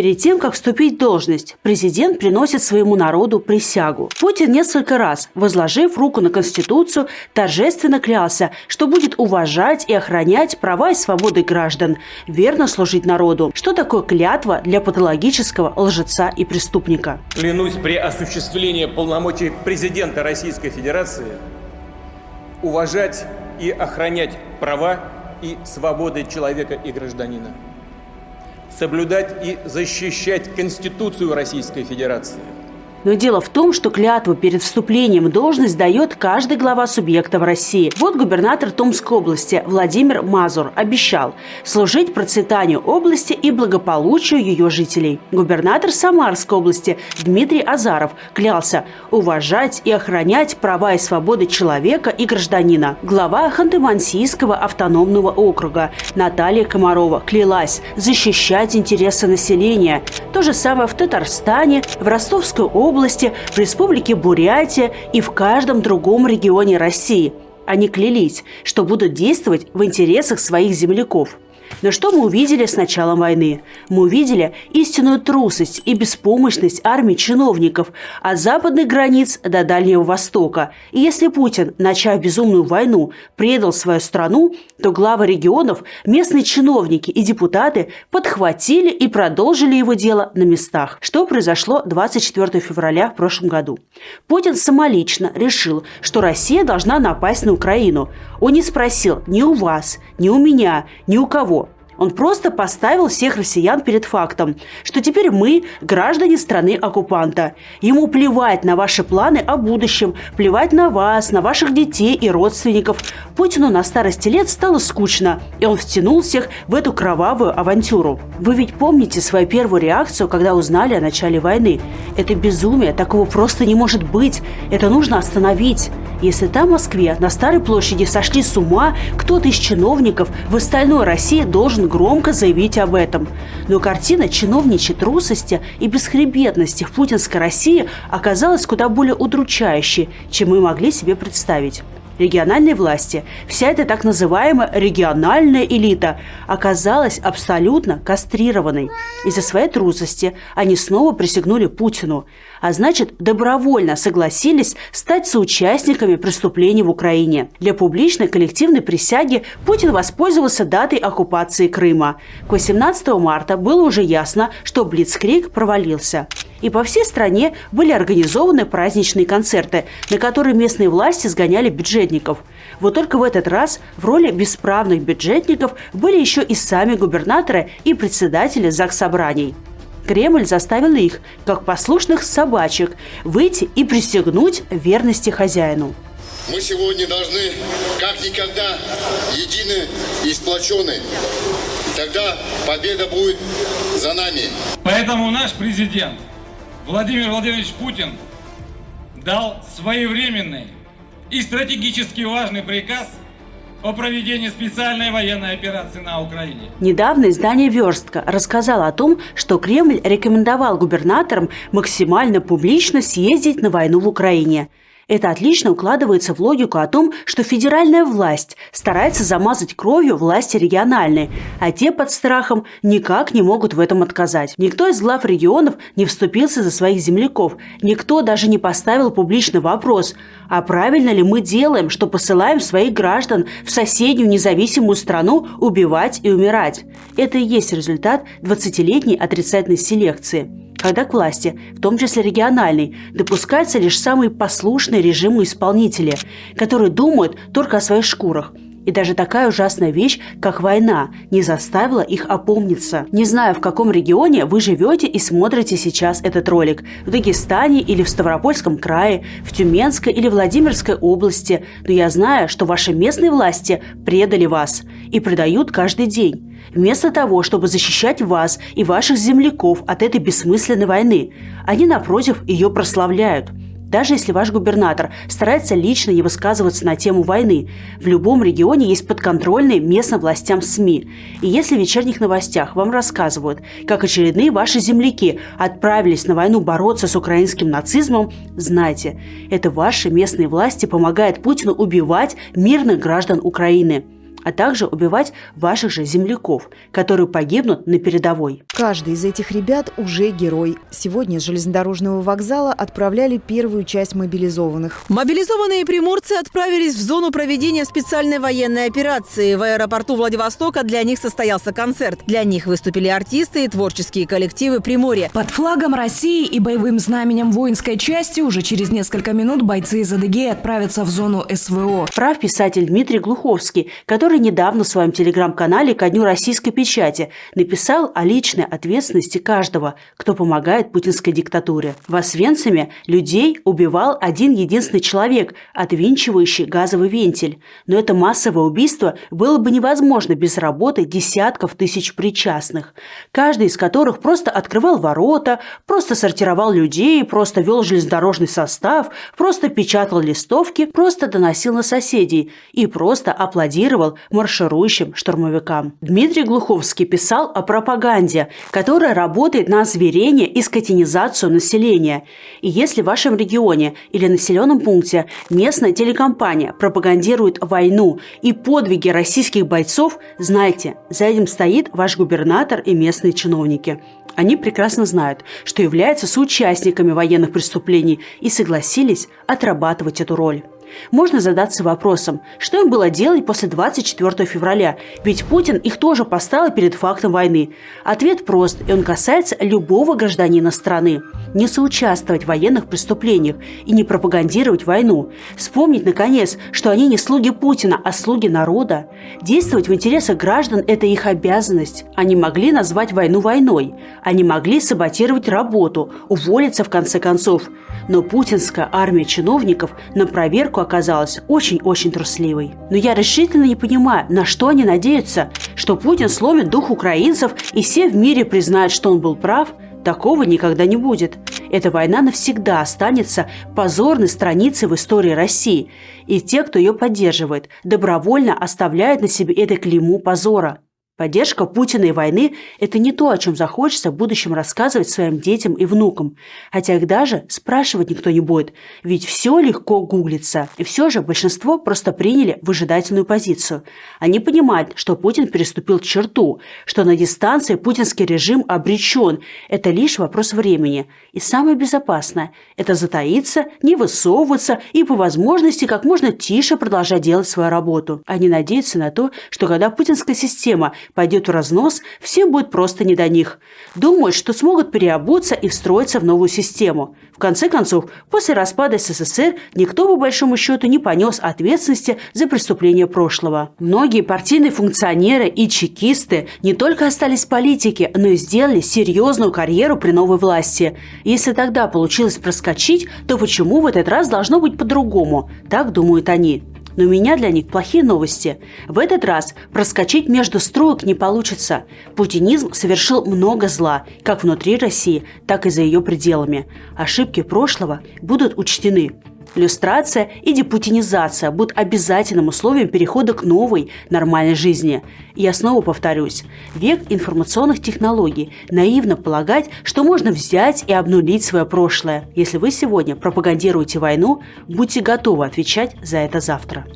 Перед тем, как вступить в должность, президент приносит своему народу присягу. Путин несколько раз, возложив руку на Конституцию, торжественно клялся, что будет уважать и охранять права и свободы граждан, верно служить народу. Что такое клятва для патологического лжеца и преступника? Клянусь при осуществлении полномочий президента Российской Федерации уважать и охранять права и свободы человека и гражданина, соблюдать и защищать Конституцию Российской Федерации – но дело в том, что клятву перед вступлением в должность дает каждый глава субъекта в России. Вот губернатор Томской области Владимир Мазур обещал служить процветанию области и благополучию ее жителей. Губернатор Самарской области Дмитрий Азаров клялся уважать и охранять права и свободы человека и гражданина. Глава Ханты-Мансийского автономного округа Наталья Комарова клялась защищать интересы населения. То же самое в Татарстане, в Ростовской области, области, в Республике Бурятия и в каждом другом регионе России. Они клялись, что будут действовать в интересах своих земляков – но что мы увидели с началом войны? Мы увидели истинную трусость и беспомощность армии чиновников от западных границ до Дальнего Востока. И если Путин, начав безумную войну, предал свою страну, то главы регионов, местные чиновники и депутаты подхватили и продолжили его дело на местах. Что произошло 24 февраля в прошлом году? Путин самолично решил, что Россия должна напасть на Украину. Он не спросил ни у вас, ни у меня, ни у кого. Он просто поставил всех россиян перед фактом, что теперь мы граждане страны оккупанта. Ему плевать на ваши планы о будущем, плевать на вас, на ваших детей и родственников. Путину на старости лет стало скучно, и он втянул всех в эту кровавую авантюру. Вы ведь помните свою первую реакцию, когда узнали о начале войны? Это безумие, такого просто не может быть. Это нужно остановить. Если там, в Москве, на Старой площади сошли с ума, кто-то из чиновников в остальной России должен громко заявить об этом. Но картина чиновничьей трусости и бесхребетности в путинской России оказалась куда более удручающей, чем мы могли себе представить региональной власти, вся эта так называемая региональная элита оказалась абсолютно кастрированной. Из-за своей трусости они снова присягнули Путину, а значит, добровольно согласились стать соучастниками преступлений в Украине. Для публичной коллективной присяги Путин воспользовался датой оккупации Крыма. К 18 марта было уже ясно, что Блицкрик провалился и по всей стране были организованы праздничные концерты, на которые местные власти сгоняли бюджетников. Вот только в этот раз в роли бесправных бюджетников были еще и сами губернаторы и председатели заксобраний. Кремль заставил их, как послушных собачек, выйти и присягнуть верности хозяину. Мы сегодня должны, как никогда, едины и сплочены. Тогда победа будет за нами. Поэтому наш президент – Владимир Владимирович Путин дал своевременный и стратегически важный приказ о проведении специальной военной операции на Украине. Недавно издание «Верстка» рассказало о том, что Кремль рекомендовал губернаторам максимально публично съездить на войну в Украине – это отлично укладывается в логику о том, что федеральная власть старается замазать кровью власти региональной, а те под страхом никак не могут в этом отказать. Никто из глав регионов не вступился за своих земляков, никто даже не поставил публичный вопрос, а правильно ли мы делаем, что посылаем своих граждан в соседнюю независимую страну убивать и умирать. Это и есть результат 20-летней отрицательной селекции когда к власти, в том числе региональной, допускаются лишь самые послушные режиму исполнители, которые думают только о своих шкурах. И даже такая ужасная вещь, как война, не заставила их опомниться. Не знаю, в каком регионе вы живете и смотрите сейчас этот ролик. В Дагестане или в Ставропольском крае, в Тюменской или Владимирской области. Но я знаю, что ваши местные власти предали вас и предают каждый день. Вместо того, чтобы защищать вас и ваших земляков от этой бессмысленной войны, они, напротив, ее прославляют. Даже если ваш губернатор старается лично не высказываться на тему войны, в любом регионе есть подконтрольные местным властям СМИ. И если в вечерних новостях вам рассказывают, как очередные ваши земляки отправились на войну бороться с украинским нацизмом, знайте, это ваши местные власти помогают Путину убивать мирных граждан Украины – а также убивать ваших же земляков, которые погибнут на передовой. Каждый из этих ребят уже герой. Сегодня с железнодорожного вокзала отправляли первую часть мобилизованных. Мобилизованные приморцы отправились в зону проведения специальной военной операции. В аэропорту Владивостока для них состоялся концерт. Для них выступили артисты и творческие коллективы Приморья. Под флагом России и боевым знаменем воинской части уже через несколько минут бойцы из Адыгеи отправятся в зону СВО. Прав писатель Дмитрий Глуховский, который недавно в своем телеграм-канале ко Дню российской печати написал о личной ответственности каждого, кто помогает путинской диктатуре. В Освенциме людей убивал один единственный человек, отвинчивающий газовый вентиль. Но это массовое убийство было бы невозможно без работы десятков тысяч причастных, каждый из которых просто открывал ворота, просто сортировал людей, просто вел железнодорожный состав, просто печатал листовки, просто доносил на соседей и просто аплодировал марширующим штурмовикам. Дмитрий Глуховский писал о пропаганде, которая работает на озверение и скотинизацию населения. И если в вашем регионе или населенном пункте местная телекомпания пропагандирует войну и подвиги российских бойцов, знайте, за этим стоит ваш губернатор и местные чиновники. Они прекрасно знают, что являются соучастниками военных преступлений и согласились отрабатывать эту роль. Можно задаться вопросом, что им было делать после 24 февраля, ведь Путин их тоже поставил перед фактом войны. Ответ прост, и он касается любого гражданина страны. Не соучаствовать в военных преступлениях и не пропагандировать войну. Вспомнить, наконец, что они не слуги Путина, а слуги народа. Действовать в интересах граждан – это их обязанность. Они могли назвать войну войной. Они могли саботировать работу, уволиться в конце концов. Но путинская армия чиновников на проверку оказалась очень-очень трусливой. Но я решительно не понимаю, на что они надеются, что Путин сломит дух украинцев и все в мире признают, что он был прав – Такого никогда не будет. Эта война навсегда останется позорной страницей в истории России, и те, кто ее поддерживает, добровольно оставляют на себе это клейму позора. Поддержка Путина и войны – это не то, о чем захочется в будущем рассказывать своим детям и внукам. Хотя их даже спрашивать никто не будет, ведь все легко гуглится. И все же большинство просто приняли выжидательную позицию. Они понимают, что Путин переступил черту, что на дистанции путинский режим обречен. Это лишь вопрос времени. И самое безопасное – это затаиться, не высовываться и по возможности как можно тише продолжать делать свою работу. Они надеются на то, что когда путинская система – пойдет в разнос, всем будет просто не до них. Думают, что смогут переобуться и встроиться в новую систему. В конце концов, после распада СССР никто, по большому счету, не понес ответственности за преступления прошлого. Многие партийные функционеры и чекисты не только остались в политике, но и сделали серьезную карьеру при новой власти. Если тогда получилось проскочить, то почему в этот раз должно быть по-другому? Так думают они. Но у меня для них плохие новости. В этот раз проскочить между строек не получится. Путинизм совершил много зла, как внутри России, так и за ее пределами. Ошибки прошлого будут учтены. Люстрация и депутинизация будут обязательным условием перехода к новой, нормальной жизни. И я снова повторюсь, век информационных технологий наивно полагать, что можно взять и обнулить свое прошлое. Если вы сегодня пропагандируете войну, будьте готовы отвечать за это завтра.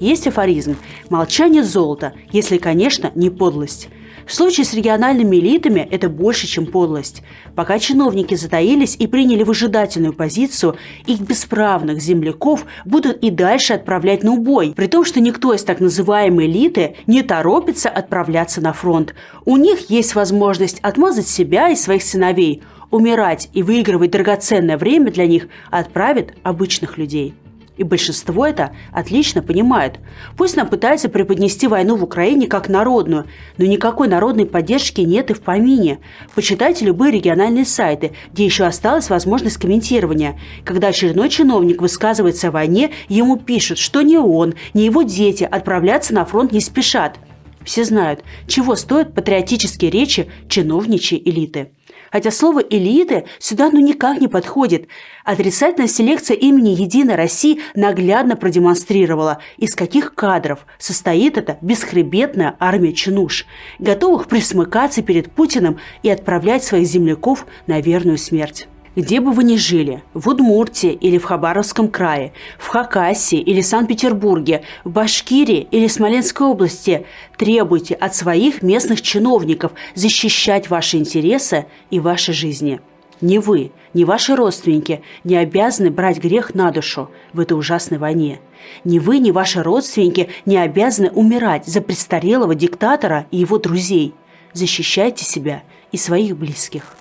Есть афоризм «молчание золота», если, конечно, не подлость. В случае с региональными элитами это больше, чем подлость. Пока чиновники затаились и приняли выжидательную позицию, их бесправных земляков будут и дальше отправлять на убой, при том, что никто из так называемой элиты не торопится отправляться на фронт. У них есть возможность отмазать себя и своих сыновей, умирать и выигрывать драгоценное время для них отправят обычных людей. И большинство это отлично понимает. Пусть нам пытаются преподнести войну в Украине как народную, но никакой народной поддержки нет и в помине. Почитайте любые региональные сайты, где еще осталась возможность комментирования. Когда очередной чиновник высказывается о войне, ему пишут, что ни он, ни его дети отправляться на фронт не спешат. Все знают, чего стоят патриотические речи чиновничьей элиты. Хотя слово «элиты» сюда ну никак не подходит. Отрицательная селекция имени «Единой России» наглядно продемонстрировала, из каких кадров состоит эта бесхребетная армия чинуш, готовых присмыкаться перед Путиным и отправлять своих земляков на верную смерть. Где бы вы ни жили, в Удмуртии или в Хабаровском крае, в Хакасии или Санкт-Петербурге, в Башкирии или Смоленской области, требуйте от своих местных чиновников защищать ваши интересы и ваши жизни. Ни вы, ни ваши родственники не обязаны брать грех на душу в этой ужасной войне. Ни вы, ни ваши родственники не обязаны умирать за престарелого диктатора и его друзей. Защищайте себя и своих близких.